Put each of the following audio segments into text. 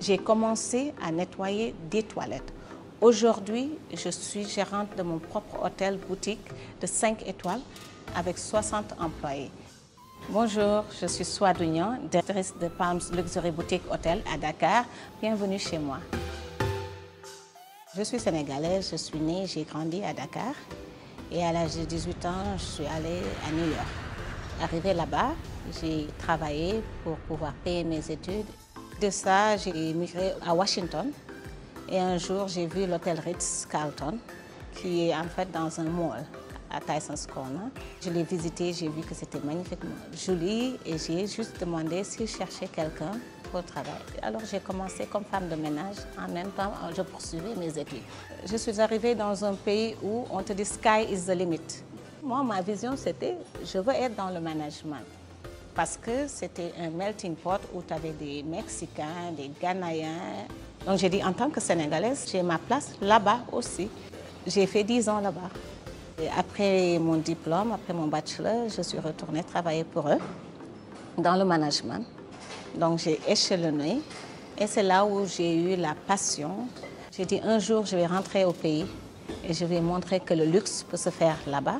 j'ai commencé à nettoyer des toilettes. Aujourd'hui, je suis gérante de mon propre hôtel boutique de 5 étoiles avec 60 employés. Bonjour, je suis Swadunian, directrice de Palms Luxury Boutique Hotel à Dakar. Bienvenue chez moi. Je suis sénégalaise, je suis née, j'ai grandi à Dakar. Et à l'âge de 18 ans, je suis allée à New York. Arrivée là-bas, j'ai travaillé pour pouvoir payer mes études. De ça, j'ai migré à Washington. Et un jour, j'ai vu l'hôtel Ritz-Carlton, qui est en fait dans un mall à Tyson's Corner. Je l'ai visité, j'ai vu que c'était magnifiquement joli et j'ai juste demandé s'il cherchait quelqu'un pour le travail. Alors j'ai commencé comme femme de ménage, en même temps je poursuivais mes études. Je suis arrivée dans un pays où on te dit sky is the limit. Moi, ma vision c'était je veux être dans le management parce que c'était un melting pot où tu avais des Mexicains, des Ghanéens. Donc j'ai dit en tant que Sénégalaise, j'ai ma place là-bas aussi. J'ai fait 10 ans là-bas. Après mon diplôme, après mon bachelor, je suis retournée travailler pour eux dans le management. Donc j'ai échelonné et c'est là où j'ai eu la passion. J'ai dit un jour je vais rentrer au pays et je vais montrer que le luxe peut se faire là-bas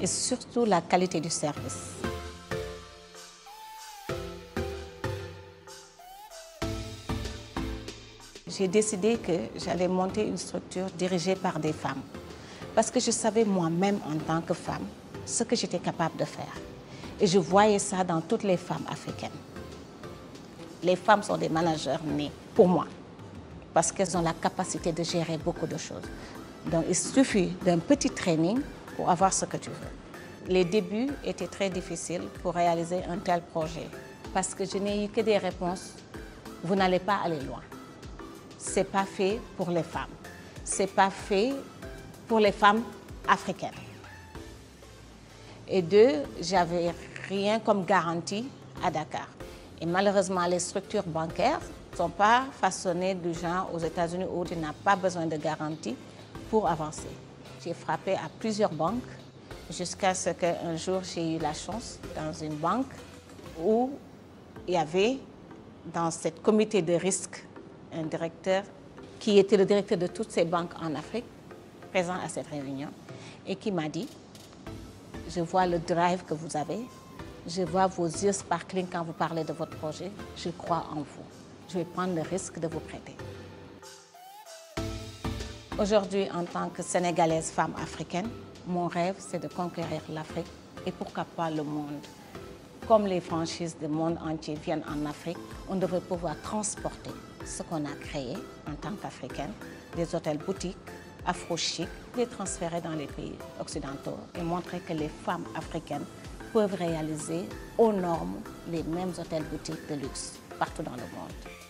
et surtout la qualité du service. J'ai décidé que j'allais monter une structure dirigée par des femmes parce que je savais moi-même en tant que femme ce que j'étais capable de faire. Et je voyais ça dans toutes les femmes africaines. Les femmes sont des managers nés pour moi parce qu'elles ont la capacité de gérer beaucoup de choses. Donc il suffit d'un petit training pour avoir ce que tu veux. Les débuts étaient très difficiles pour réaliser un tel projet parce que je n'ai eu que des réponses. Vous n'allez pas aller loin. C'est pas fait pour les femmes. C'est pas fait pour les femmes africaines. Et deux, j'avais rien comme garantie à Dakar. Et malheureusement, les structures bancaires ne sont pas façonnées du genre aux États-Unis où tu n'as pas besoin de garantie pour avancer. J'ai frappé à plusieurs banques jusqu'à ce qu'un jour j'ai eu la chance dans une banque où il y avait dans ce comité de risque un directeur qui était le directeur de toutes ces banques en Afrique, présent à cette réunion, et qui m'a dit, je vois le drive que vous avez, je vois vos yeux sparkling quand vous parlez de votre projet, je crois en vous. Je vais prendre le risque de vous prêter. Aujourd'hui, en tant que Sénégalaise femme africaine, mon rêve, c'est de conquérir l'Afrique et pourquoi pas le monde. Comme les franchises du monde entier viennent en Afrique, on devrait pouvoir transporter ce qu'on a créé en tant qu'Africaine, des hôtels boutiques, afro-chic, les transférer dans les pays occidentaux et montrer que les femmes africaines peuvent réaliser aux normes les mêmes hôtels boutiques de luxe partout dans le monde.